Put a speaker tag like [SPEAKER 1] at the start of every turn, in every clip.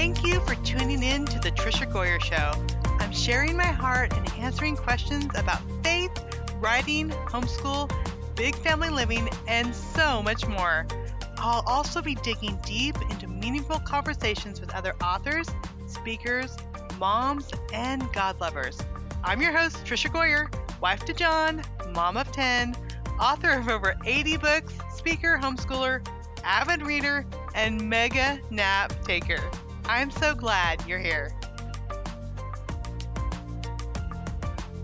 [SPEAKER 1] Thank you for tuning in to the Tricia Goyer Show. I'm sharing my heart and answering questions about faith, writing, homeschool, big family living, and so much more. I'll also be digging deep into meaningful conversations with other authors, speakers, moms, and God lovers. I'm your host, Tricia Goyer, wife to John, mom of 10, author of over 80 books, speaker, homeschooler, avid reader, and mega nap taker. I'm so glad you're here.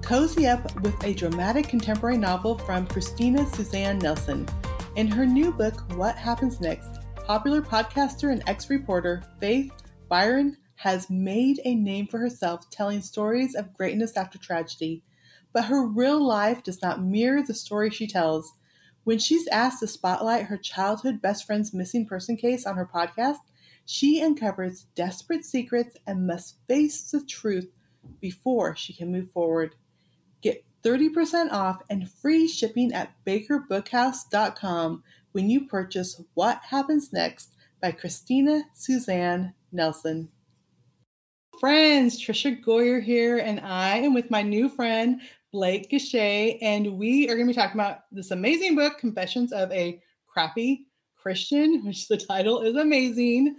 [SPEAKER 2] Cozy up with a dramatic contemporary novel from Christina Suzann Nelson. In her new book, What Happens Next, popular podcaster and ex reporter Faith Byron has made a name for herself telling stories of greatness after tragedy. But her real life does not mirror the story she tells. When she's asked to spotlight her childhood best friend's missing person case on her podcast, she uncovers desperate secrets and must face the truth before she can move forward. Get 30% off and free shipping at bakerbookhouse.com when you purchase What Happens Next by Christina Suzann Nelson. Friends, Tricia Goyer here, and I am with my new friend Blake Gachet, and we are going to be talking about this amazing book, Confessions of a Crappy Christian, which the title is amazing.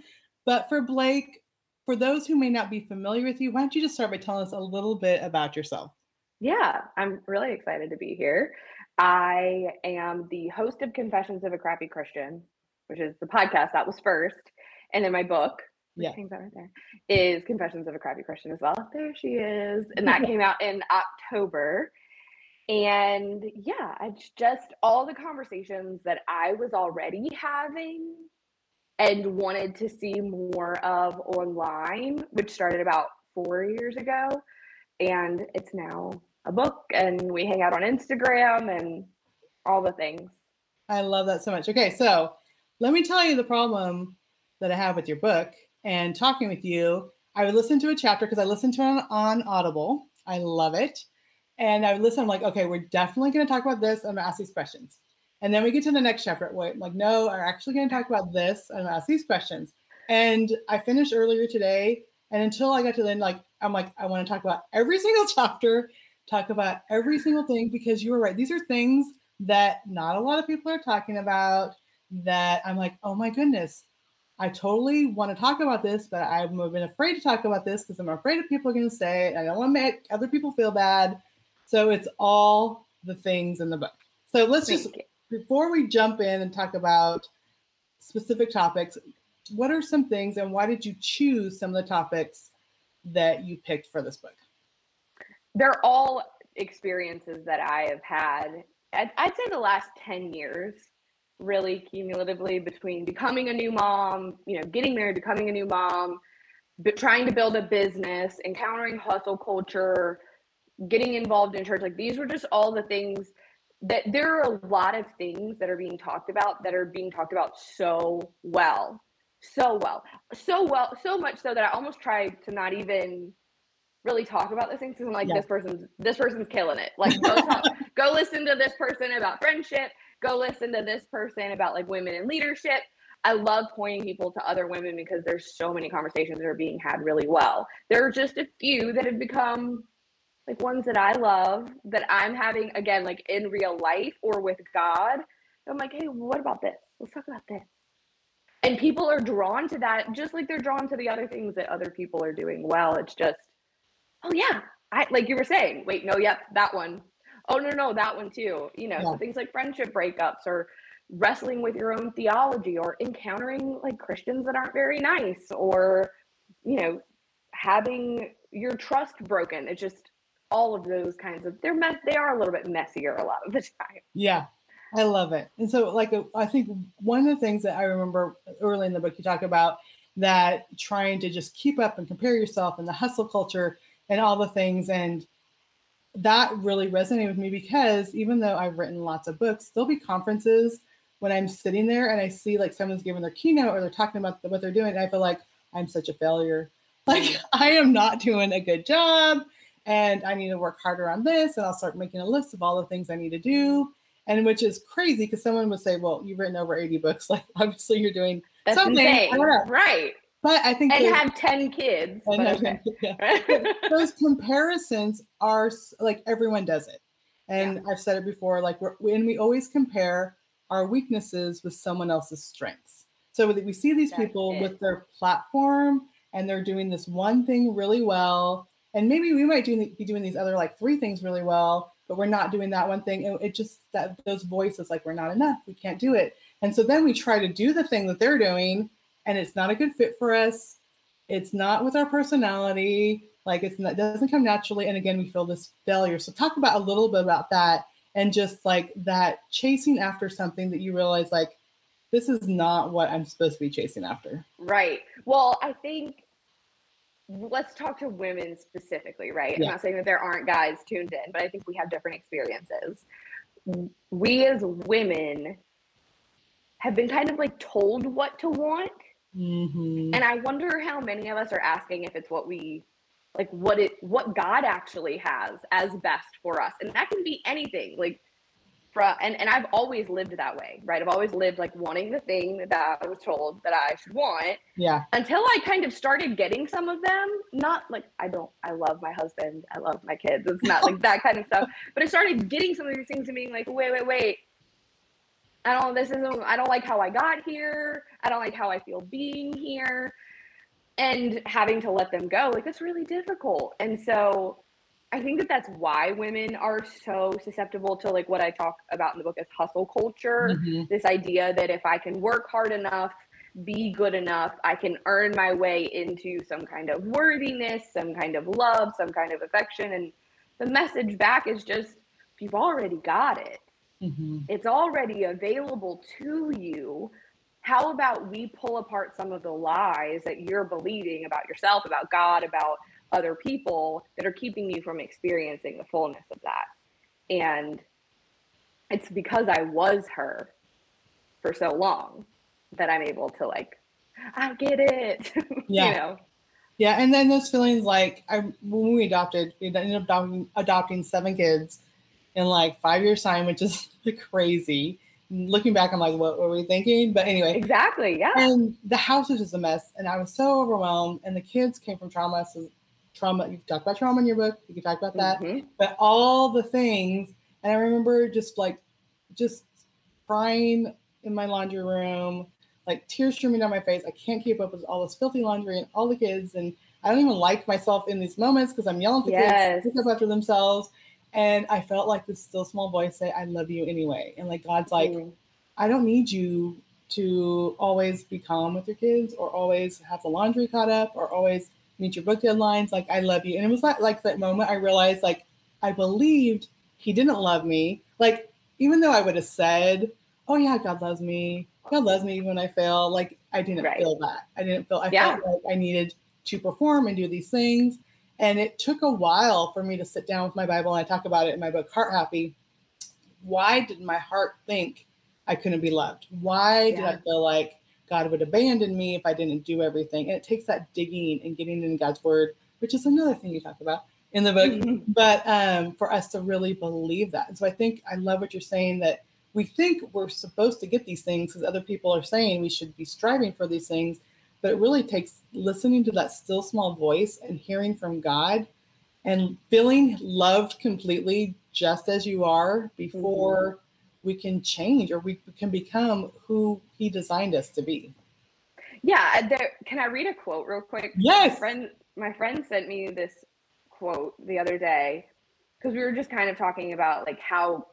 [SPEAKER 2] But for Blake, for those who may not be familiar with you, why don't you just start by telling us a little bit about yourself?
[SPEAKER 3] Yeah, I'm really excited to be here. I am the host of Confessions of a Crappy Christian, which is the podcast that was first. And then my book, yeah. that right there, is Confessions of a Crappy Christian as well. There she is. And that came out in October. And yeah, it's just all the conversations that I was already having and wanted to see more of online, which started about four years ago. And it's now a book and we hang out on Instagram and all the things.
[SPEAKER 2] I love that so much. Okay, so let me tell you the problem that I have with your book and talking with you. I would listen to a chapter because I listened to it on, on, Audible. I love it. And I would listen, I'm like, okay, we're definitely going to talk about this. I'm going to ask these questions. And then we get to the next chapter. Wait, I'm like, no, we're actually going to talk about this. I'm to ask these questions. And I finished earlier today. And until I got to then, like, I'm like, I want to talk about every single chapter talk about every single thing because you were right. These are things that not a lot of people are talking about that I'm like, oh my goodness, I totally want to talk about this, but I've been afraid to talk about this because I'm afraid of people are going to say it. I don't want to make other people feel bad. So it's all the things in the book. So let's just, before we jump in and talk about specific topics, what are some things and why did you choose some of the topics that you picked for this book?
[SPEAKER 3] they're all experiences that I have had. I'd, I'd say the last 10 years, really cumulatively between becoming a new mom, you know, getting married, becoming a new mom, but trying to build a business, encountering hustle culture, getting involved in church. Like these were just all the things that there are a lot of things that are being talked about that are being talked about so well. So well. So well, so much so that I almost tried to not even really talk about those things because I'm like, yeah. this person's this person's killing it. Like go talk, go listen to this person about friendship. Go listen to this person about like women in leadership. I love pointing people to other women because there's so many conversations that are being had really well. There are just a few that have become like ones that I love that I'm having again like in real life or with God. I'm like, hey, what about this? Let's talk about this. And people are drawn to that just like they're drawn to the other things that other people are doing well. It's just oh yeah, I like you were saying, wait, no, yep, that one. Oh no, no, that one too. You know, yeah. so things like friendship breakups or wrestling with your own theology or encountering like Christians that aren't very nice or you know, having your trust broken. It's just all of those kinds of they're mess they are a little bit messier a lot of the time.
[SPEAKER 2] Yeah. I love it. And so like uh, I think one of the things that I remember early in the book you talk about that trying to just keep up and compare yourself and the hustle culture and all the things. And that really resonated with me because even though I've written lots of books, there'll be conferences when I'm sitting there and I see like someone's giving their keynote or they're talking about what they're doing. And I feel like I'm such a failure. Like I am not doing a good job and I need to work harder on this. And I'll start making a list of all the things I need to do. And which is crazy because someone would say, well, you've written over 80 books. Like obviously you're doing That's something.
[SPEAKER 3] Right.
[SPEAKER 2] but I think
[SPEAKER 3] and have 10 kids.
[SPEAKER 2] and have-
[SPEAKER 3] okay.
[SPEAKER 2] yeah. those comparisons are like everyone does it. And I've said it before, like we're, when we always compare our weaknesses with someone else's strengths. So we see these
[SPEAKER 3] That's
[SPEAKER 2] people
[SPEAKER 3] it.
[SPEAKER 2] with their platform and they're doing this one thing really well. And maybe we might do, be doing these other like three things really well, but we're not doing that one thing. And it just that those voices like we're not enough, we can't do it. And so then we try to do the thing that they're doing, and it's not a good fit for us. It's not with our personality. Like it's not doesn't come naturally. And again, we feel this failure. So talk about a little bit about that and just like that chasing after something that you realize like this is not what I'm supposed to be chasing after.
[SPEAKER 3] Right. Well, I think let's talk to women specifically, right? I'm not saying that there aren't guys tuned in, but I think we have different experiences. We as women have been kind of like told what to want.
[SPEAKER 2] Mhm.
[SPEAKER 3] And I wonder how many of us are asking if it's what we like what it what God actually has as best for us. And that can be anything. Like from and, and I've always lived that way, right? I've always lived like wanting the thing that I was told that I should want
[SPEAKER 2] Yeah.
[SPEAKER 3] until I kind of started getting some of them. Not like I don't, I love my husband, I love my kids. It's not like that kind of stuff. But I started getting some of these things and being like, wait, wait, wait. I don't. This isn't. I don't like how I got here. I don't like how I feel being here, and having to let them go. Like that's really difficult. And so, I think that that's why women are so susceptible to like what I talk about in the book as hustle culture
[SPEAKER 2] Mhm.
[SPEAKER 3] this idea that if I can work hard enough, be good enough, I can earn my way into some kind of worthiness, some kind of love, some kind of affection. And the message back is just, you've already got it.
[SPEAKER 2] Mhm.
[SPEAKER 3] It's already available to you. How about we pull apart some of the lies that you're believing about yourself, about God, about other people that are keeping you from experiencing the fullness of that? And it's because I was her for so long that I'm able to like, I get it.
[SPEAKER 2] Yeah.
[SPEAKER 3] you know?
[SPEAKER 2] Yeah, and then those feelings like I when we adopted, we ended up adopting, adopting seven kids in like five years time, which is crazy. Looking back, I'm like, what were we thinking? But anyway,
[SPEAKER 3] Exactly. Yeah.
[SPEAKER 2] and the house was just a mess, and I was so overwhelmed. And the kids came from trauma. Trauma. You talk about trauma in your book. You can talk about that.
[SPEAKER 3] Mhm.
[SPEAKER 2] But all the things, and I remember just like, just crying in my laundry room, like tears streaming down my face. I can't keep up with all this filthy laundry and all the kids, and I don't even like myself in these moments because I'm yelling at the
[SPEAKER 3] Yes.
[SPEAKER 2] kids to pick up after themselves. And I felt like this still small voice say, "I love you anyway," and like God's like,
[SPEAKER 3] Mhm.
[SPEAKER 2] I don't need you to always be calm with your kids or always have the laundry caught up or always meet your book deadlines. Like I love you. And it was like like that moment I realized like I believed he didn't love me. Like even though I would have said, Oh yeah, God loves me. God loves me even when I fail. Like I didn't
[SPEAKER 3] Right.
[SPEAKER 2] feel that. I didn't feel I
[SPEAKER 3] Yeah.
[SPEAKER 2] felt like I needed to perform and do these things. And it took a while for me to sit down with my Bible and I talk about it in my book, Heart Happy. Why did my heart think I couldn't be loved? Why did I feel like God would abandon me if I didn't do everything? And it takes that digging and getting in God's word, which is another thing you talk about in the book.
[SPEAKER 3] Mhm.
[SPEAKER 2] But um, for us to really believe that. And so I think I love what you're saying that we think we're supposed to get these things because other people are saying we should be striving for these things. But it really takes listening to that still small voice and hearing from God and feeling loved completely just as you are before we can change or we can become who He designed us to be.
[SPEAKER 3] Yeah. Uh, there, can I read a quote real quick? My
[SPEAKER 2] Yes.
[SPEAKER 3] friend, my friend sent me this quote the other day because we were just kind of talking about like how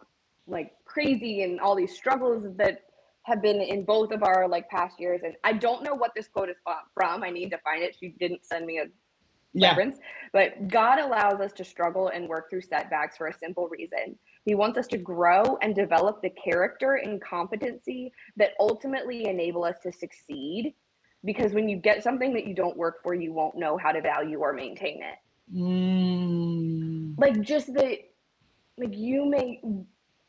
[SPEAKER 3] like crazy and all these struggles that have been in both of our like past years and i don't know what this quote is from i need to find it she didn't send me a
[SPEAKER 2] Yeah.
[SPEAKER 3] reference but god allows us to struggle and work through setbacks for a simple reason he wants us to grow and develop the character and competency that ultimately enable us to succeed because when you get something that you don't work for you won't know how to value or maintain it
[SPEAKER 2] Mm.
[SPEAKER 3] like just the like you may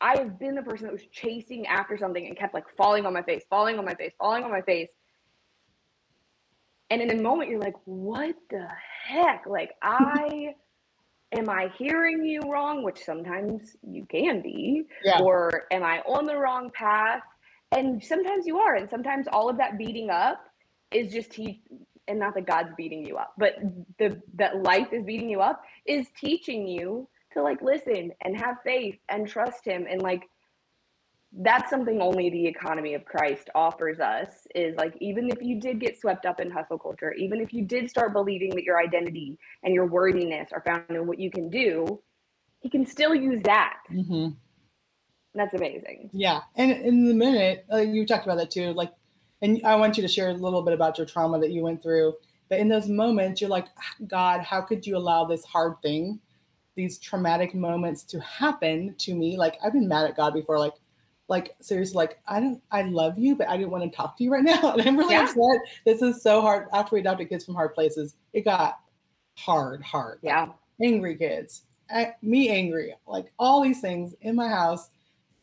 [SPEAKER 3] I have been the person that was chasing after something and kept like falling on my face, falling on my face, falling on my face. And in the moment you're like, what the heck? Like I am I hearing you wrong, which sometimes you can be,
[SPEAKER 2] Yeah.
[SPEAKER 3] or am I on the wrong path? And sometimes you are, and sometimes all of that beating up is just he and not that God's beating you up, but the that life is beating you up is teaching you to like listen and have faith and trust him and like that's something only the economy of Christ offers us is like even if you did get swept up in hustle culture, even if you did start believing that your identity and your worthiness are found in what you can do, he can still use that.
[SPEAKER 2] Mm-hmm.
[SPEAKER 3] That's amazing.
[SPEAKER 2] Yeah, and in the minute uh, you talked about that too, like, and I want you to share a little bit about your trauma that you went through. But in those moments, you're like, God, how could you allow this hard thing, these traumatic moments to happen to me? Like I've been mad at God before, like, like seriously, like I don't, I love you, but I didn't want to talk to you right now, and I'm really
[SPEAKER 3] Yeah.
[SPEAKER 2] upset. This is so hard. After we adopted kids from hard places, it got hard, hard. Like,
[SPEAKER 3] Yeah.
[SPEAKER 2] angry kids, me angry, like all these things in my house,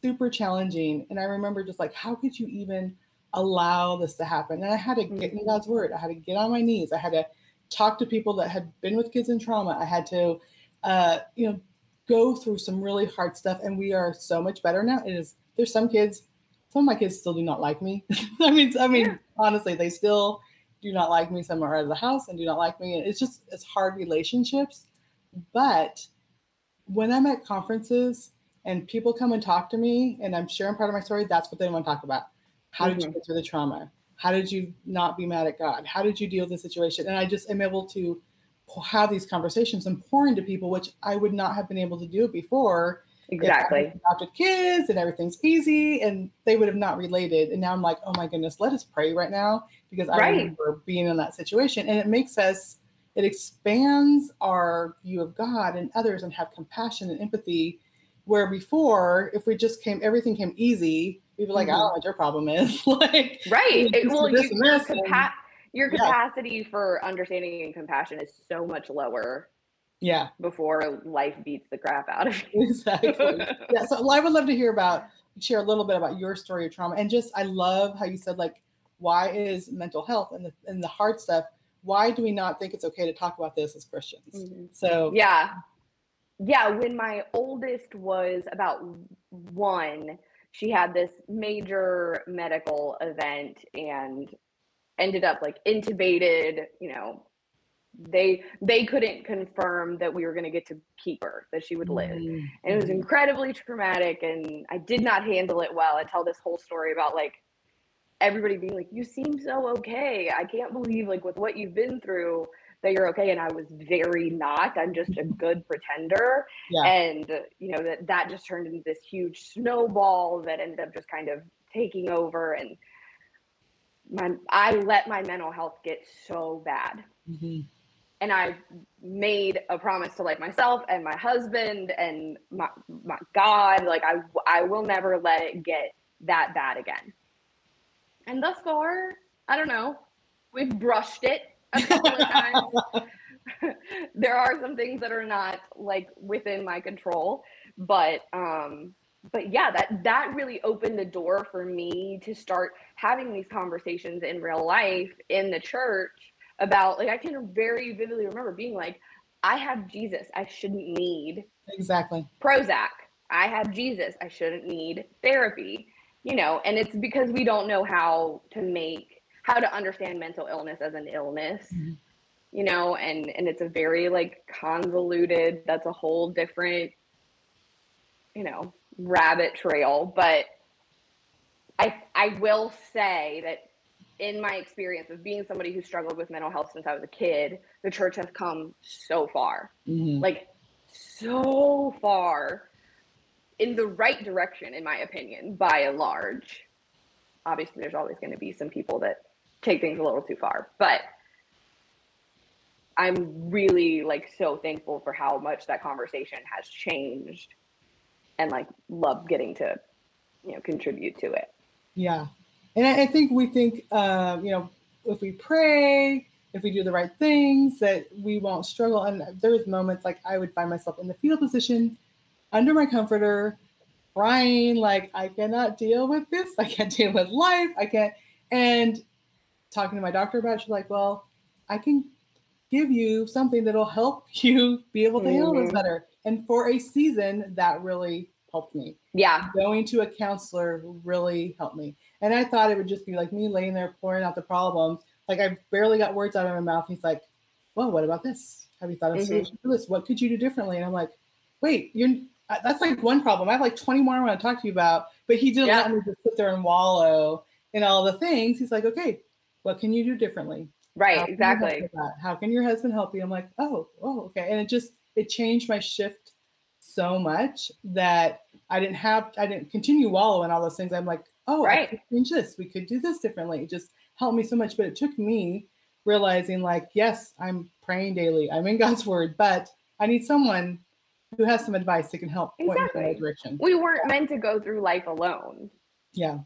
[SPEAKER 2] super challenging. And I remember just like, how could you even allow this to happen? And I had to get in God's word. I had to get on my knees. I had to talk to people that had been with kids in trauma. I had to, uh, you know, go through some really hard stuff. And we are so much better now. It is. There's some kids. Some of my kids still do not like me. I mean, I mean,
[SPEAKER 3] Yeah.
[SPEAKER 2] honestly, they still do not like me. Some are out of the house and do not like me. And it's just it's hard relationships. But when I'm at conferences and people come and talk to me and I'm sharing part of my story, that's what they want to talk about. How did you
[SPEAKER 3] Mhm.
[SPEAKER 2] get through the trauma? How did you not be mad at God? How did you deal with the situation? And I just am able to have these conversations and pour into people, which I would not have been able to do before.
[SPEAKER 3] Exactly.
[SPEAKER 2] adopted kids and everything's easy and they would have not related. And now I'm like, oh my goodness, let us pray right now because I
[SPEAKER 3] Right.
[SPEAKER 2] remember being in that situation. And it makes us, it expands our view of God and others and have compassion and empathy. Where before, if we just came, everything came easy, we'd be like,
[SPEAKER 3] Mhm.
[SPEAKER 2] I don't know what your problem is. like,
[SPEAKER 3] Right. It- well,
[SPEAKER 2] this
[SPEAKER 3] you,
[SPEAKER 2] and
[SPEAKER 3] your,
[SPEAKER 2] this and-
[SPEAKER 3] your
[SPEAKER 2] Yeah.
[SPEAKER 3] capacity for understanding and compassion is so much lower
[SPEAKER 2] yeah,
[SPEAKER 3] before life beats the crap out of you.
[SPEAKER 2] exactly. yeah so i would love to hear about share a little bit about your story of trauma and just i love how you said like why is mental health and the and the hard stuff why do we not think it's okay to talk about this as christians
[SPEAKER 3] Mhm.
[SPEAKER 2] so
[SPEAKER 3] Yeah. Yeah. When my oldest was about one, she had this major medical event and ended up like intubated, you know. They they couldn't confirm that we were going to get to keep her, that she would live.
[SPEAKER 2] Mm,
[SPEAKER 3] and it was incredibly traumatic and i did not handle it well. I tell this whole story about like everybody being like you seem so okay. I can't believe like with what you've been through that you're okay. And i was very not. I'm just a good pretender.
[SPEAKER 2] Yeah.
[SPEAKER 3] and you know that that just turned into this huge snowball that ended up just kind of taking over. And my i let my mental health get so bad.
[SPEAKER 2] Mhm.
[SPEAKER 3] And I made a promise to like myself and my husband and my, my God, like I I will never let it get that bad again. And thus far, I don't know, we've brushed it a couple of times. there are some things that are not like within my control, but um but yeah, that that really opened the door for me to start having these conversations in real life in the church about like I can very vividly remember being like, I have Jesus. I shouldn't need
[SPEAKER 2] exactly
[SPEAKER 3] Prozac. I have Jesus. I shouldn't need therapy. You know, and it's because we don't know how to make how to understand mental illness as an illness.
[SPEAKER 2] Mhm.
[SPEAKER 3] You know, and and it's a very like convoluted. That's a whole different, you know, rabbit trail. But I I will say that in my experience of being somebody who struggled with mental health since I was a kid, the church has come so far
[SPEAKER 2] Mhm.
[SPEAKER 3] like so far in the right direction in my opinion by and large obviously there's always going to be some people that take things a little too far but i'm really like so thankful for how much that conversation has changed and like love getting to you know contribute to it
[SPEAKER 2] Yeah. And I, I think we think, um, you know, if we pray, if we do the right things, that we won't struggle. And there's moments like I would find myself in the fetal position under my comforter, crying, like, I cannot deal with this. I can't deal with life. I can't. And talking to my doctor about it, she's like, well, I can give you something that'll help you be able to handle this
[SPEAKER 3] Mhm.
[SPEAKER 2] better. And for a season, that really helped me
[SPEAKER 3] yeah
[SPEAKER 2] going to a counselor really helped me. And I thought it would just be like me laying there pouring out the problems. like I barely got words out of my mouth. He's like, "Well, what about this? Have you thought of mm-hmm. solution for this? What could you do differently?" And I'm like, "Wait, you're that's like one problem. I have like 20 more I want to talk to you about." But he didn't yeah. let me just sit there and wallow in all the things. He's like, "Okay, what can you do differently?"
[SPEAKER 3] Right, How exactly.
[SPEAKER 2] How can your husband help you? I'm like, "Oh, oh, okay." And it just it changed my shift so much that I didn't have I didn't continue wallowing all those things. I'm like, oh, right. I could change this. We could do this differently. It just helped me so much. But it took me realizing, like, yes, I'm praying daily. I'm in God's word, but I need someone who has some advice that can help point exactly. me in the direction.
[SPEAKER 3] We weren't yeah. meant to go through life alone.
[SPEAKER 2] Yeah.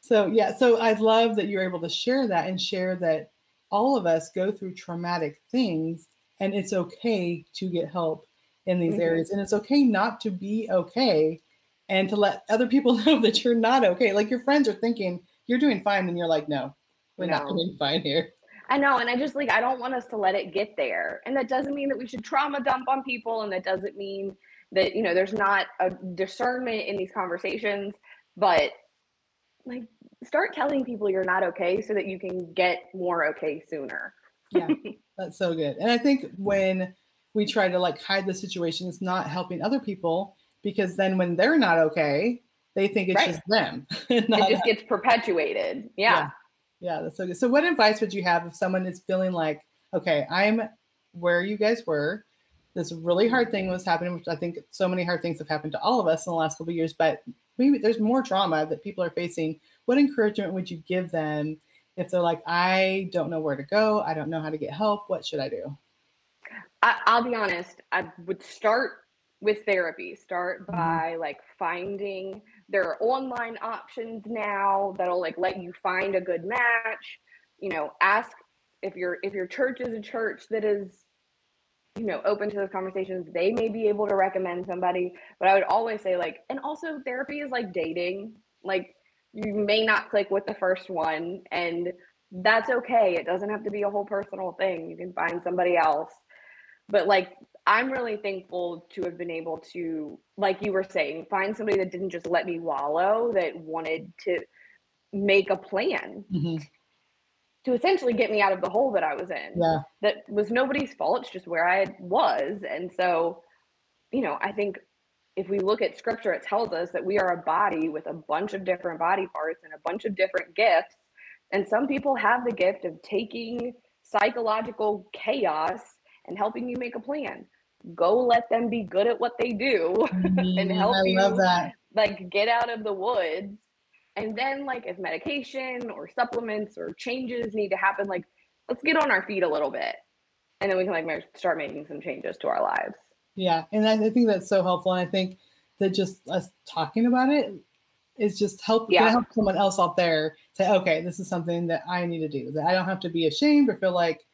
[SPEAKER 2] So yeah, so I love that you're able to share that and share that all of us go through traumatic things and it's okay to get help in these mm-hmm. areas and it's okay not to be okay and to let other people know that you're not okay. Like your friends are thinking you're doing fine, and you're like, no, we're no. not doing fine here.
[SPEAKER 3] I know, and I just like I don't want us to let it get there. And that doesn't mean that we should trauma dump on people, and that doesn't mean that you know there's not a discernment in these conversations. But like, start telling people you're not okay so that you can get more okay sooner.
[SPEAKER 2] yeah, that's so good. And I think when we try to like hide the situation, it's not helping other people because then when they're not okay, they think it's right. just them.
[SPEAKER 3] it just gets perpetuated. Yeah.
[SPEAKER 2] yeah. yeah. that's so good. So what advice would you have if someone is feeling like, okay, I'm where you guys were. This really hard thing was happening, which I think so many hard things have happened to all of us in the last couple years, but maybe there's more trauma that people are facing. What encouragement would you give them if they're like, I don't know where to go, I don't know how to get help, what should I do?
[SPEAKER 3] I, will be honest, I would start with therapy. Start mm-hmm. by like finding there are online options now that'll like let you find a good match. You know, ask if your if your church is a church that is you know open to those conversations they may be able to recommend somebody but i would always say like and also therapy is like dating like you may not click with the first one and that's okay it doesn't have to be a whole personal thing you can find somebody else but like I'm really thankful to have been able to, like you were saying, find somebody that didn't just let me wallow, that wanted to make a plan mm-hmm. to essentially get me out of the hole that I was in.
[SPEAKER 2] Yeah.
[SPEAKER 3] That was nobody's fault. It's just where I was. And so, you know, I think if we look at scripture, it tells us that we are a body with a bunch of different body parts and a bunch of different gifts. And some people have the gift of taking psychological chaos and helping you make a plan. Go let them be good at what they do mm, and help I you like get out of the woods. And then like if medication or supplements or changes need to happen, like let's get on our feet a little bit. And then we can like start making some changes to our lives.
[SPEAKER 2] Yeah. And I, think that's so helpful. And I think that just us talking about it is just help yeah. help someone else out there say, okay, this is something that I need to do. That I don't have to be ashamed or feel like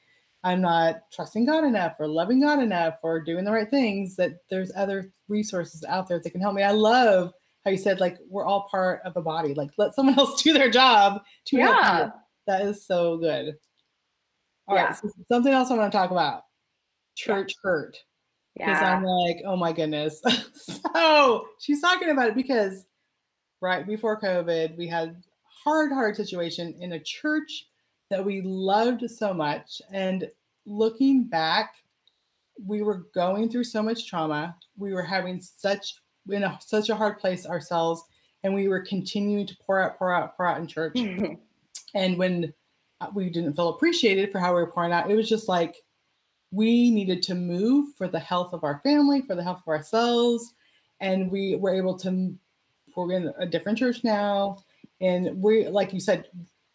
[SPEAKER 2] I'm not trusting God enough or loving God enough or doing the right things, that there's other resources out there that can help me. I love how you said, like, we're all part of a body. Like, let someone else do their job to yeah. help you. That is so good. All yeah. right, so something else I want to talk about church yeah. hurt. Because yeah. I'm like, oh my goodness. so she's talking about it because right before COVID, we had hard, hard situation in a church that we loved so much. And looking back, we were going through so much trauma. We were having such in a, such a hard place ourselves, and we were continuing to pour out, pour out, pour out in church. and when uh, we didn't feel appreciated for how we were pouring out, it was just like we needed to move for the health of our family, for the health of ourselves, and we were able to. We're in a different church now, and we, like you said,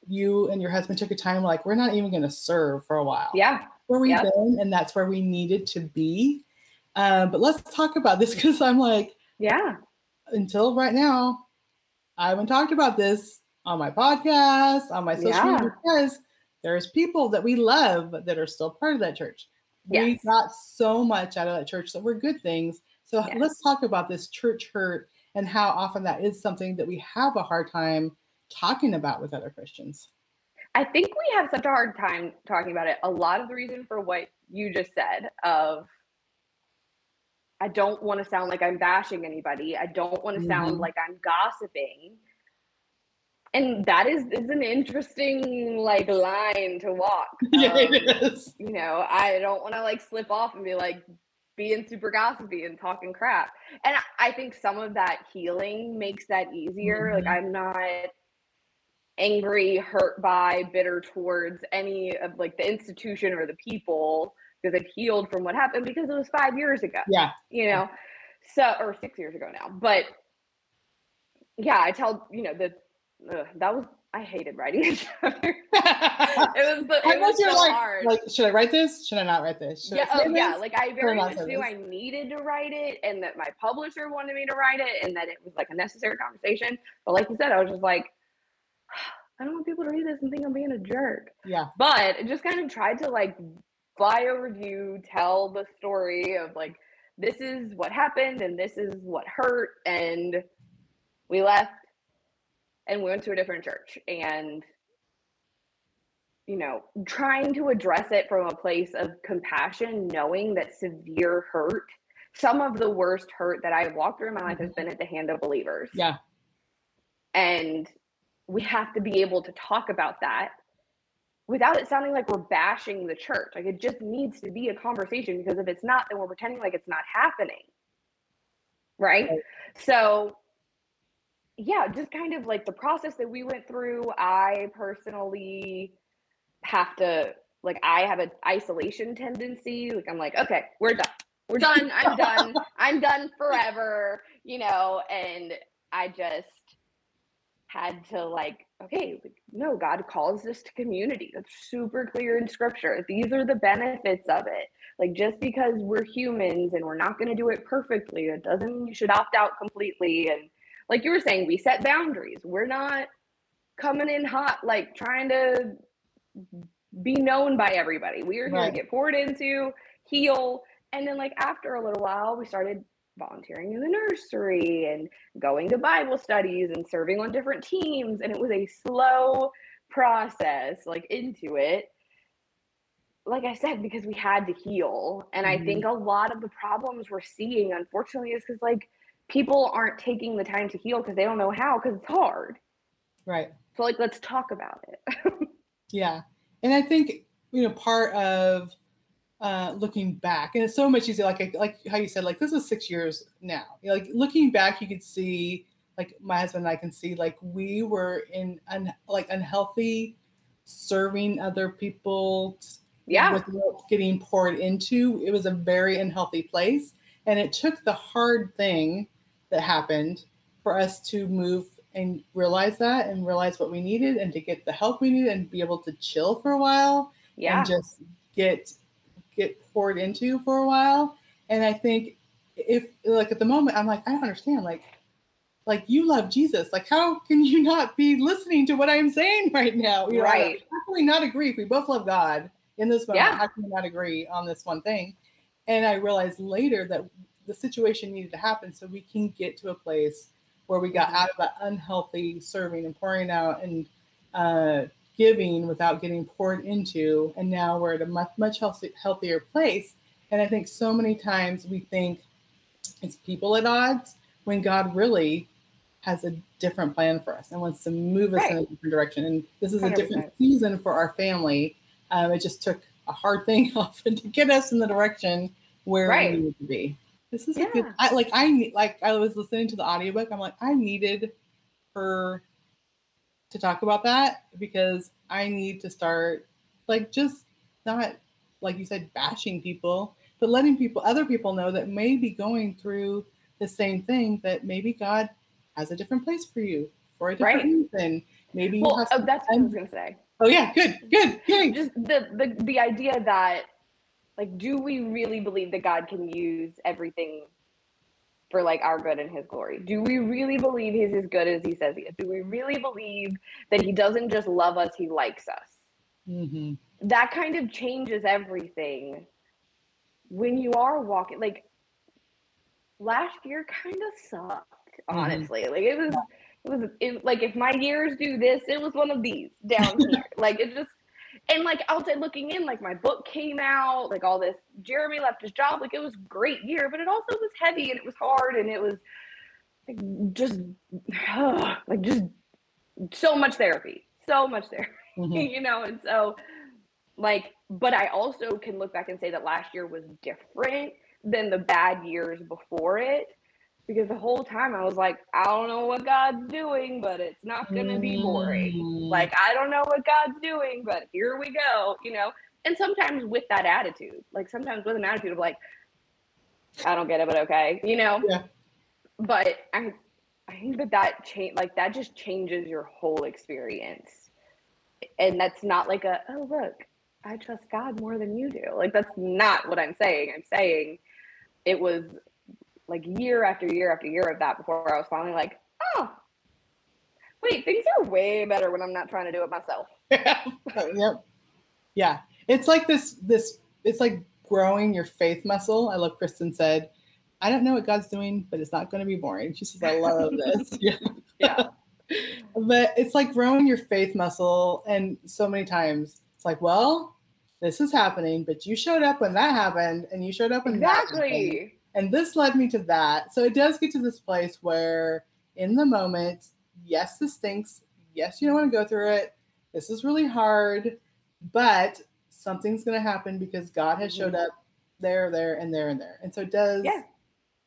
[SPEAKER 2] you and your husband took a time like we're not even going to serve for a while.
[SPEAKER 3] Yeah.
[SPEAKER 2] Where we've yep. been, and that's where we needed to be. Um, but let's talk about this because I'm like,
[SPEAKER 3] yeah.
[SPEAKER 2] Until right now, I haven't talked about this on my podcast, on my social yeah. media because there's people that we love that are still part of that church. Yes. We got so much out of that church that were good things. So yes. let's talk about this church hurt and how often that is something that we have a hard time talking about with other Christians?
[SPEAKER 3] I think we have such a hard time talking about it. A lot of the reason for what you just said of I don't want to sound like I'm bashing anybody. I don't want to sound mm-hmm. like I'm gossiping. and that is is an interesting like line to walk.
[SPEAKER 2] Yeah,
[SPEAKER 3] Um,
[SPEAKER 2] it is.
[SPEAKER 3] you know, I don't want to like slip off and be like being super gossipy and talking crap. And I- I think some of that healing makes that easier. Like
[SPEAKER 2] Mhm.
[SPEAKER 3] I'm not angry, hurt by, bitter towards any of like the institution or the people because I've healed from what happened because it was five years ago
[SPEAKER 2] Yeah.
[SPEAKER 3] you know so or six years ago now but yeah i tell you know that uh, that was i hated writing a chapter it was the, it was so
[SPEAKER 2] like,
[SPEAKER 3] hard
[SPEAKER 2] like, should I write this? Should I not write this? Should
[SPEAKER 3] yeah, oh, yeah
[SPEAKER 2] this?
[SPEAKER 3] like i very much knew i needed to write it and that my publisher wanted me to write it and that it was like a necessary conversation but like you said i was just like i don't want people to read this and think i'm being a jerk
[SPEAKER 2] yeah.
[SPEAKER 3] but just kind of tried to like over you, tell the story of like this is what happened and this is what hurt, and we left and we went to a different church and you know trying to address it from a place of compassion knowing that severe hurt some of the worst hurt that i've walked through in my life has mm-hmm. been at the hand of believers
[SPEAKER 2] Yeah.
[SPEAKER 3] and we have to be able to talk about that without it sounding like we're bashing the church. Like it just needs to be a conversation because if it's not, then we're pretending like it's not happening. Right.
[SPEAKER 2] Right.
[SPEAKER 3] So, yeah, just kind of like the process that we went through. I personally have to, like, I have an isolation tendency. Like, I'm like, okay, we're done. We're done. I'm done. I'm done forever, you know, and I just had to like okay like, no god calls this to community. That's super clear in scripture. These are the benefits of it. Like just because we're humans and we're not going to do it perfectly it doesn't mean you should opt out completely. And like you were saying we set boundaries. We're not coming in hot like trying to be known by everybody. We are here
[SPEAKER 2] Right.
[SPEAKER 3] to get poured into heal. And then like after a little while we started volunteering in the nursery and going to Bible studies and serving on different teams. And it was a slow process, like into it. Like I said, because we had to heal. And I
[SPEAKER 2] Mhm.
[SPEAKER 3] think a lot of the problems we're seeing, unfortunately, is because like people aren't taking the time to heal because they don't know how, because it's hard.
[SPEAKER 2] Right.
[SPEAKER 3] So, like, let's talk about it.
[SPEAKER 2] Yeah. And I think, you know, part of uh, looking back, and it's so much easier, like like how you said, like this was six years now. You know, like looking back, you could see, like my husband and I can see, like we were in un, like unhealthy, serving other people,
[SPEAKER 3] yeah.
[SPEAKER 2] without getting poured into. It was a very unhealthy place, and it took the hard thing that happened for us to move and realize that and realize what we needed and to get the help we needed and be able to chill for a while
[SPEAKER 3] Yeah.
[SPEAKER 2] and just get get poured into for a while. And I think if like at the moment I'm like, I don't understand. Like like you love Jesus. Like how can you not be listening to what I'm saying right now? You know,
[SPEAKER 3] Right.
[SPEAKER 2] How can we not agree if we both love God in this moment?
[SPEAKER 3] Yeah.
[SPEAKER 2] How can we not agree on this one thing? And I realized later that the situation needed to happen so we can get to a place where we got
[SPEAKER 3] Mhm.
[SPEAKER 2] out of that unhealthy serving and pouring out and uh, giving without getting poured into and now we're at a much much healthy, healthier place. And i think so many times we think it's people at odds when god really has a different plan for us and wants to move us in a different direction. And this is a different season for our family. Um, it just took a hard thing often to get us in the direction where
[SPEAKER 3] Right.
[SPEAKER 2] we need to be. This is a good I, like i like i was listening to the audiobook. I'm like i needed her to talk about that because I need to start like just not like you said bashing people, but letting people other people know that may be going through the same thing that maybe God has a different place for you for a different
[SPEAKER 3] Right.
[SPEAKER 2] reason. Maybe you
[SPEAKER 3] well,
[SPEAKER 2] have
[SPEAKER 3] oh, that's what I was going to say.
[SPEAKER 2] Oh yeah, good, good, good.
[SPEAKER 3] just the, the the idea that like do we really believe that god can use everything for like our good and his glory. Do we really believe he's as good as he says he is? Do we really believe that he doesn't just love us he likes us?
[SPEAKER 2] Hmm
[SPEAKER 3] that kind of changes everything when you are walking like last year kind of sucked
[SPEAKER 2] Mhm.
[SPEAKER 3] honestly. Like it was it was it, like if my years do this it was one of these down here. Like it just and like say looking in like my book came out like all this jeremy left his job like it was great year but it also was heavy and it was hard and it was like just like just so much therapy, so much therapy,
[SPEAKER 2] Mhm.
[SPEAKER 3] you know, and so like, but I also can look back and say that last year was different than the bad years before it because the whole time I was like, I don't know what God's doing, but it's not going to be boring.
[SPEAKER 2] Mm.
[SPEAKER 3] Like, I don't know what God's doing, but here we go, you know? And sometimes with that attitude, like sometimes with an attitude of like, I don't get it, but okay, you know?
[SPEAKER 2] Yeah.
[SPEAKER 3] But I, I think that that change, like that just changes your whole experience. And that's not like a, oh, look, I trust God more than you do. Like, that's not what I'm saying. I'm saying it was like year after year after year of that before I was finally like, oh, wait, things are way better when I'm not trying to do it myself.
[SPEAKER 2] yep. Yeah. It's like this this it's like growing your faith muscle. I love Kristen said, I don't know what God's doing, but it's not going to be boring. She says, I love this. yeah.
[SPEAKER 3] Yeah.
[SPEAKER 2] But it's like growing your faith muscle. And so many times it's like, well, this is happening, but you showed up when that happened, and you showed up when that happened,
[SPEAKER 3] Exactly.
[SPEAKER 2] And this led me to that. So it does get to this place where, in the moment, yes, this stinks. Yes, you don't want to go through it. This is really hard, but something's going to happen because God has showed mm-hmm. up there, there, and there, and there. And so it does
[SPEAKER 3] Yeah.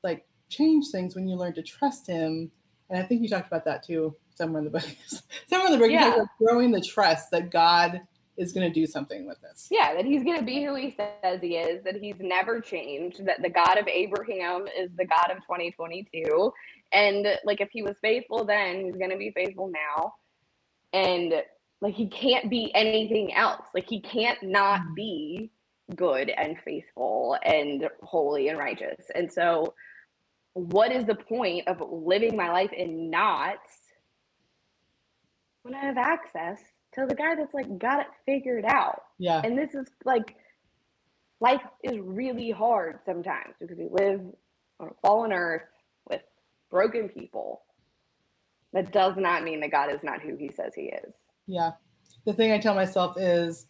[SPEAKER 2] like change things when you learn to trust Him. And I think you talked about that too somewhere in the book. somewhere in the book,
[SPEAKER 3] Yeah.
[SPEAKER 2] growing the trust that God is going to do something with this.
[SPEAKER 3] Yeah, that he's going to be who he says he is, that he's never changed, that the God of Abraham is the God of 2022. And like, if he was faithful then, he's going to be faithful now. And like, he can't be anything else. Like, he can't not
[SPEAKER 2] Mhm.
[SPEAKER 3] be good and faithful and holy and righteous. And so, what is the point of living my life in knots when I have access to the guy that's like got it figured out?
[SPEAKER 2] Yeah.
[SPEAKER 3] And this is like life is really hard sometimes because we live on a fallen earth with broken people. That does not mean that God is not who he says he is.
[SPEAKER 2] Yeah. The thing I tell myself is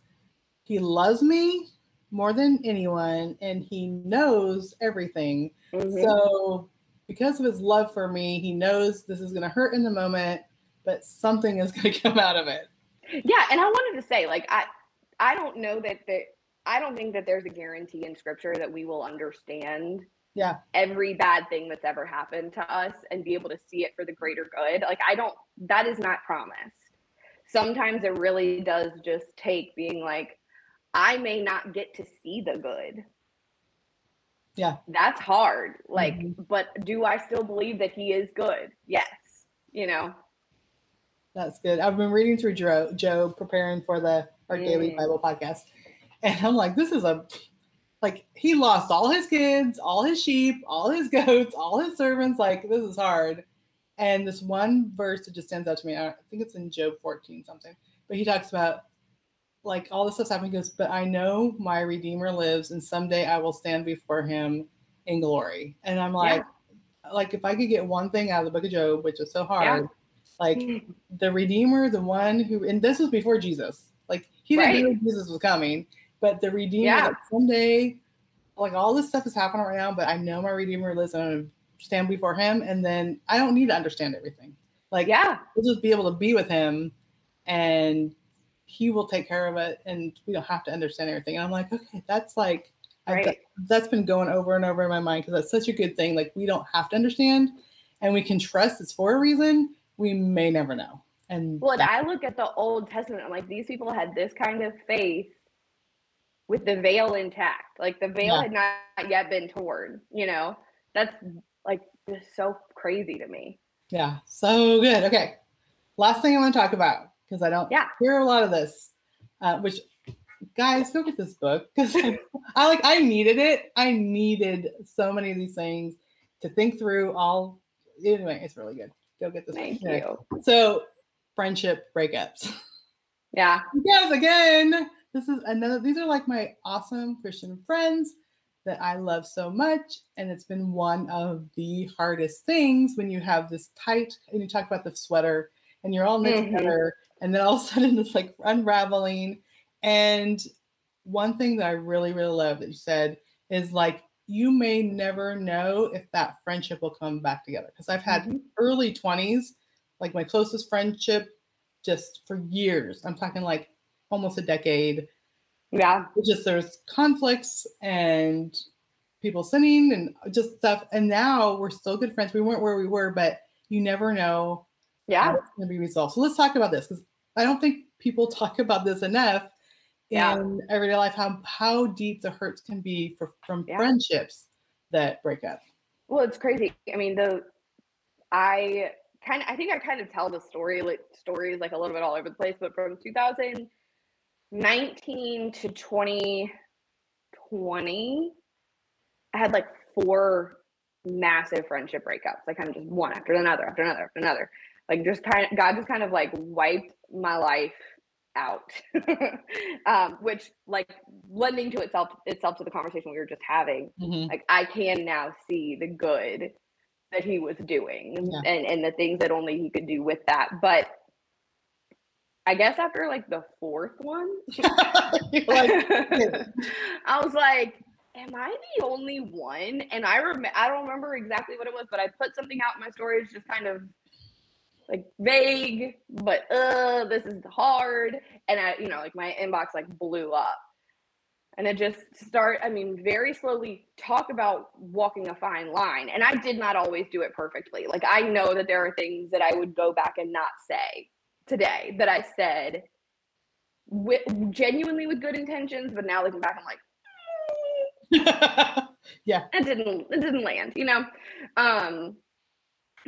[SPEAKER 2] he loves me more than anyone and he knows everything.
[SPEAKER 3] Mhm.
[SPEAKER 2] So, because of his love for me, he knows this is going to hurt in the moment, but something is going to come out of it.
[SPEAKER 3] Yeah, and I wanted to say, like, I I don't know that that I don't think that there's a guarantee in scripture that we will understand
[SPEAKER 2] Yeah.
[SPEAKER 3] every bad thing that's ever happened to us and be able to see it for the greater good. Like I don't that is not promised. Sometimes it really does just take being like, I may not get to see the good.
[SPEAKER 2] Yeah.
[SPEAKER 3] That's hard. Like,
[SPEAKER 2] Mhm.
[SPEAKER 3] but do I still believe that he is good? Yes. You know.
[SPEAKER 2] That's good. I've been reading through Job, Job preparing for the our daily
[SPEAKER 3] Mm.
[SPEAKER 2] Bible podcast. And I'm like, this is a like he lost all his kids, all his sheep, all his goats, all his servants. Like this is hard. And this one verse that just stands out to me. I think it's in Job 14 something. But he talks about like all this stuff's happening. He goes, but I know my Redeemer lives, and someday I will stand before Him in glory. And I'm like, like if I could get one thing out of the Book of Job, which is so hard, like hmm. the Redeemer, the one who, and this was before Jesus. Like he didn't
[SPEAKER 3] Right.
[SPEAKER 2] know Jesus was coming, but the Redeemer,
[SPEAKER 3] Yeah.
[SPEAKER 2] that someday, like all this stuff is happening right now, but I know my Redeemer lives, and I'm gonna stand before Him, and then I don't need to understand everything. Like
[SPEAKER 3] yeah.
[SPEAKER 2] we'll just be able to be with Him, and He will take care of it, and we don't have to understand everything. And I'm like, okay, that's like.
[SPEAKER 3] Right.
[SPEAKER 2] that- that's been going over and over in my mind because that's such a good thing. Like we don't have to understand, and we can trust it's for a reason. We may never know. And
[SPEAKER 3] Well, and I look at the Old Testament, I'm like, these people had this kind of faith with the veil intact. Like the veil
[SPEAKER 2] Yeah.
[SPEAKER 3] had not yet been torn, you know? That's like just so crazy to me.
[SPEAKER 2] Yeah, so good. Okay, last thing I want to talk about because I don't
[SPEAKER 3] Yeah.
[SPEAKER 2] hear a lot of this. Uh, which, guys, go get this book because I like I needed it. I needed so many of these things to think through. All anyway, it's really good. Go get this.
[SPEAKER 3] Thank
[SPEAKER 2] Okay.
[SPEAKER 3] you.
[SPEAKER 2] So, friendship breakups.
[SPEAKER 3] Yeah.
[SPEAKER 2] yes, again, this is another. These are like my awesome Christian friends that I love so much, and it's been one of the hardest things when you have this tight. And you talk about the sweater, and you're all knit
[SPEAKER 3] Mhm.
[SPEAKER 2] together, and then all of a sudden it's like unraveling. And one thing that I really, really love that you said is like you may never know if that friendship will come back together because I've had
[SPEAKER 3] Mhm.
[SPEAKER 2] early 20s like my closest friendship just for years. I'm talking like almost a decade.
[SPEAKER 3] Yeah.
[SPEAKER 2] It's just there's conflicts and people sinning and just stuff. And now we're still good friends. We weren't where we were, but you never know
[SPEAKER 3] Yeah.
[SPEAKER 2] how it's going to be resolved. So let's talk about this because I don't think people talk about this enough
[SPEAKER 3] Yeah.
[SPEAKER 2] in everyday life. How how deep the hurts can be for from
[SPEAKER 3] Yeah.
[SPEAKER 2] friendships that break up.
[SPEAKER 3] Well, it's crazy. I mean, the I kind of I think I kind of tell the story like stories like a little bit all over the place, but from 2019 to 2020, I had like four massive friendship breakups, like kind of just one after another, after another, after another. Like just kind of God just kind of like wiped my life out, um, which like lending to itself itself to the conversation we were just having
[SPEAKER 2] Mhm.
[SPEAKER 3] like I can now see the good that he was doing
[SPEAKER 2] Yeah.
[SPEAKER 3] and and the things that only he could do with that. But I guess after like the fourth one,
[SPEAKER 2] like,
[SPEAKER 3] I was like, am I the only one? And I rem- I don't remember exactly what it was, but I put something out in my stories just kind of like vague, but uh this is hard. And I, you know, like my inbox like blew up. And it just start, I mean, very slowly talk about walking a fine line. And I did not always do it perfectly. Like I know that there are things that I would go back and not say today that I said with genuinely with good intentions, but now looking back, I'm like, yeah, it didn't it didn't land you know um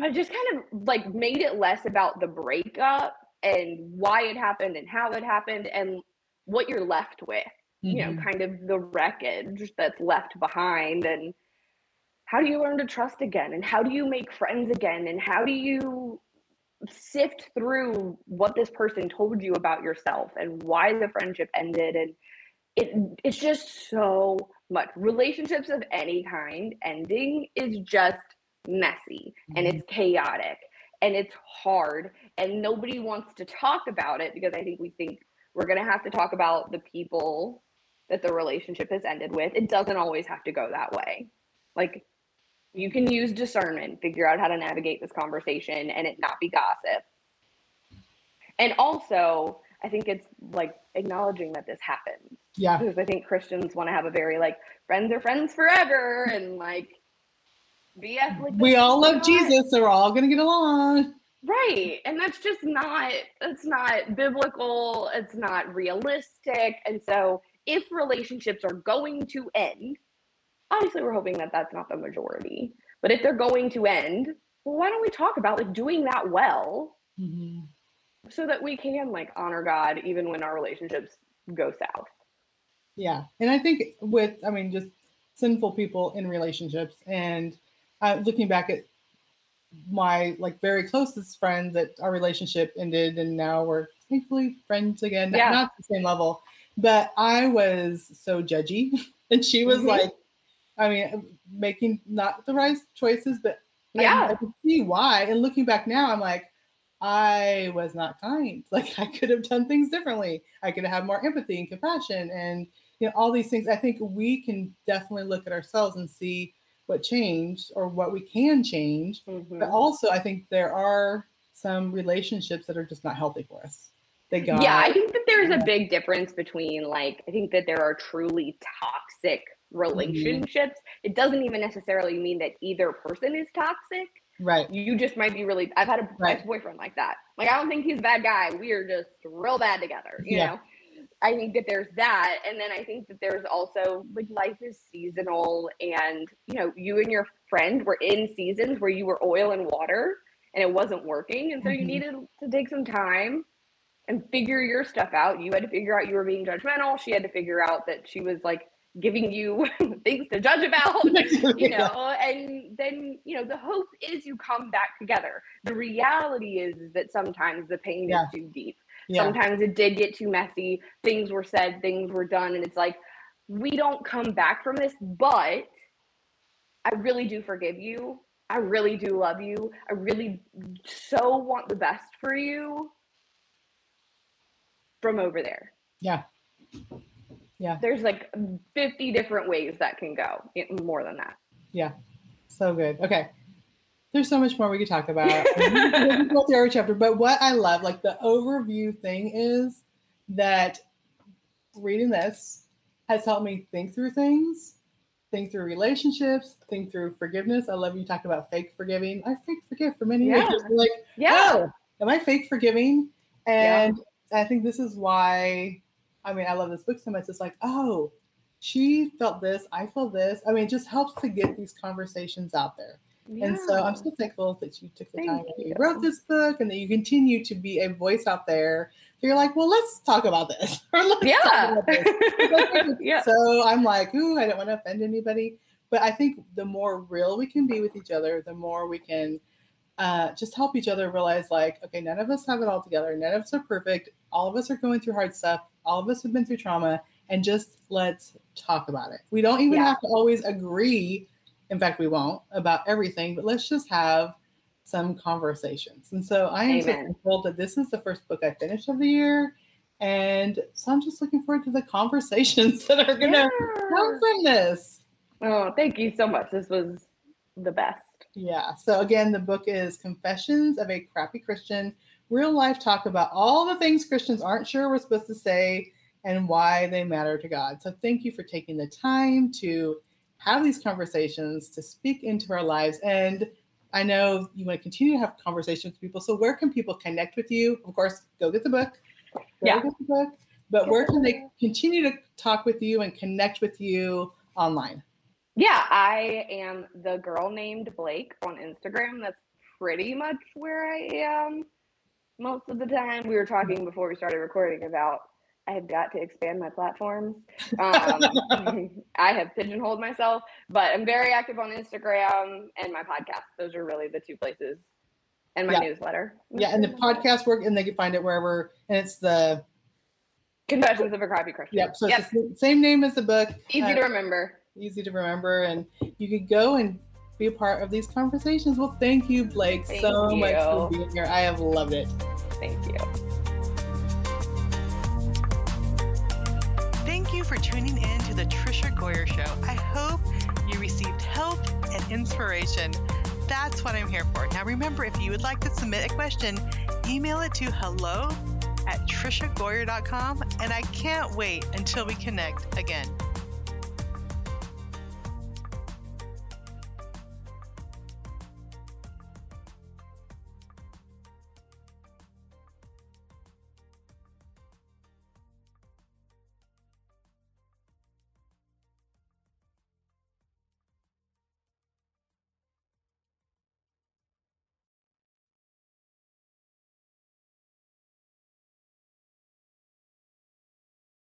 [SPEAKER 3] i just kind of like made it less about the breakup and why it happened and how it happened and what you're left with you know
[SPEAKER 2] Mhm.
[SPEAKER 3] kind of the wreckage that's left behind and how do you learn to trust again and how do you make friends again and how do you sift through what this person told you about yourself and why the friendship ended and it it's just so much relationships of any kind ending is just messy and
[SPEAKER 2] Mhm.
[SPEAKER 3] it's chaotic and it's hard and nobody wants to talk about it because i think we think we're going to have to talk about the people that the relationship has ended with it doesn't always have to go that way like you can use discernment figure out how to navigate this conversation and it not be gossip and also i think it's like acknowledging that this happened
[SPEAKER 2] yeah.
[SPEAKER 3] because I think Christians want to have a very like friends are friends forever and like Like
[SPEAKER 2] We all love
[SPEAKER 3] not-
[SPEAKER 2] Jesus, so we're all gonna get along.
[SPEAKER 3] Right. And that's just not it's not biblical, it's not realistic. And so if relationships are going to end, obviously we're hoping that that's not the majority. But if they're going to end, well, why don't we talk about like doing that well
[SPEAKER 2] Mhm.
[SPEAKER 3] so that we can like honor God even when our relationships go south.
[SPEAKER 2] Yeah, and I think with I mean just sinful people in relationships, and uh, looking back at my like very closest friend that our relationship ended, and now we're thankfully friends again. Not-
[SPEAKER 3] Yeah.
[SPEAKER 2] Not the same level, but I was so judgy, and she was
[SPEAKER 3] Mhm.
[SPEAKER 2] like, I mean, making not the right choices, but I-
[SPEAKER 3] Yeah.
[SPEAKER 2] I, could see why. And looking back now, I'm like, I was not kind. Like I could have done things differently. I could have had more empathy and compassion and you know all these things. I think we can definitely look at ourselves and see what changed or what we can change.
[SPEAKER 3] Mhm.
[SPEAKER 2] But also I think there are some relationships that are just not healthy for us. They got
[SPEAKER 3] Yeah, I think that there's a big difference between like I think that there are truly toxic relationships. It doesn't even necessarily mean that either person is toxic.
[SPEAKER 2] right.
[SPEAKER 3] You just might be really I've had a
[SPEAKER 2] Right.
[SPEAKER 3] ex-boyfriend like that. Like I don't think he's a bad guy. We are just real bad together, you
[SPEAKER 2] Yeah.
[SPEAKER 3] know. I think that there's that and then I think that there's also like life is seasonal and you know, you and your friend were in seasons where you were oil and water and it wasn't working and so you
[SPEAKER 2] Mhm.
[SPEAKER 3] needed to take some time and figure your stuff out. You had to figure out you were being judgmental. She had to figure out that she was like giving you things to judge about, you know. And then, you know, the hope is you come back together. The reality is, is that sometimes the pain
[SPEAKER 2] Yeah.
[SPEAKER 3] is too deep.
[SPEAKER 2] Yeah.
[SPEAKER 3] Sometimes it did get too messy. Things were said, things were done. And it's like, we don't come back from this, but I really do forgive you. I really do love you. I really so want the best for you from over there.
[SPEAKER 2] Yeah. Yeah.
[SPEAKER 3] There's like 50 different ways that can go, more than that. Yeah.
[SPEAKER 2] So good. Okay. There's so much more we could talk about. go through every chapter, but what I love, like the overview thing, is that reading this has helped me think through things, think through relationships, think through forgiveness. I love you talk about fake forgiving. I fake forgive for many
[SPEAKER 3] Yeah.
[SPEAKER 2] years. Like,
[SPEAKER 3] Yeah.
[SPEAKER 2] oh, am I fake forgiving? And I think this is why, I mean, I love this book so much. It's like, oh, she felt this, I feel this. I mean, it just helps to get these conversations out there. And so I'm so thankful that you took the
[SPEAKER 3] Thank
[SPEAKER 2] time that you
[SPEAKER 3] you.
[SPEAKER 2] wrote this book and that you continue to be a voice out there. So you're like, well, let's talk about this. Or let's talk
[SPEAKER 3] Yeah.
[SPEAKER 2] about this.
[SPEAKER 3] yeah.
[SPEAKER 2] So I'm like, ooh, I don't want to offend anybody. But I think the more real we can be with each other, the more we can uh, just help each other realize, like, okay, none of us have it all together. None of us are perfect. All of us are going through hard stuff. All of us have been through trauma. And just let's talk about it. We don't even
[SPEAKER 3] Yeah.
[SPEAKER 2] have to always agree. In fact, we won't about everything, but let's just have some conversations. And so I am so thankful that this is the first book I finished of the year. And so I'm just looking forward to the conversations that are going to come from this.
[SPEAKER 3] Oh, thank you so much. This was the best.
[SPEAKER 2] Yeah. So again, the book is Confessions of a Crappy Christian. Real life talk about all the things Christians aren't sure we're supposed to say and why they matter to God. So thank you for taking the time to have these conversations, to speak into our lives. And I know you want to continue to have conversations with people. So where can people connect with you? Of course, go get the book. Go
[SPEAKER 3] Yeah.
[SPEAKER 2] get the book. But where can they continue to talk with you and connect with you online?
[SPEAKER 3] Yeah, I am the girl named Blake on Instagram. That's pretty much where I am most of the time. We were talking before we started recording about I have got to expand my platforms. Um, I have pigeonholed myself, but I'm very active on Instagram and my podcast. Those are really the two places, and my
[SPEAKER 2] Yeah.
[SPEAKER 3] newsletter.
[SPEAKER 2] Yeah, and the podcast work, and they can find it wherever. And it's the
[SPEAKER 3] Confessions of a Crappy Christian.
[SPEAKER 2] yep. So
[SPEAKER 3] Yep.
[SPEAKER 2] it's the same name as the book.
[SPEAKER 3] Easy
[SPEAKER 2] uh,
[SPEAKER 3] to remember.
[SPEAKER 2] easy to remember, and you could go and be a part of these conversations. Well, thank you, Blake,
[SPEAKER 3] Thank
[SPEAKER 2] so much for being here. I have loved it.
[SPEAKER 3] Thank you
[SPEAKER 1] for tuning in to the Tricia Goyer Show. I hope you received help and inspiration. That's what I'm here for. Now, remember, if you would like to submit a question, email it to hello at triciagoyer.com, and I can't wait until we connect again.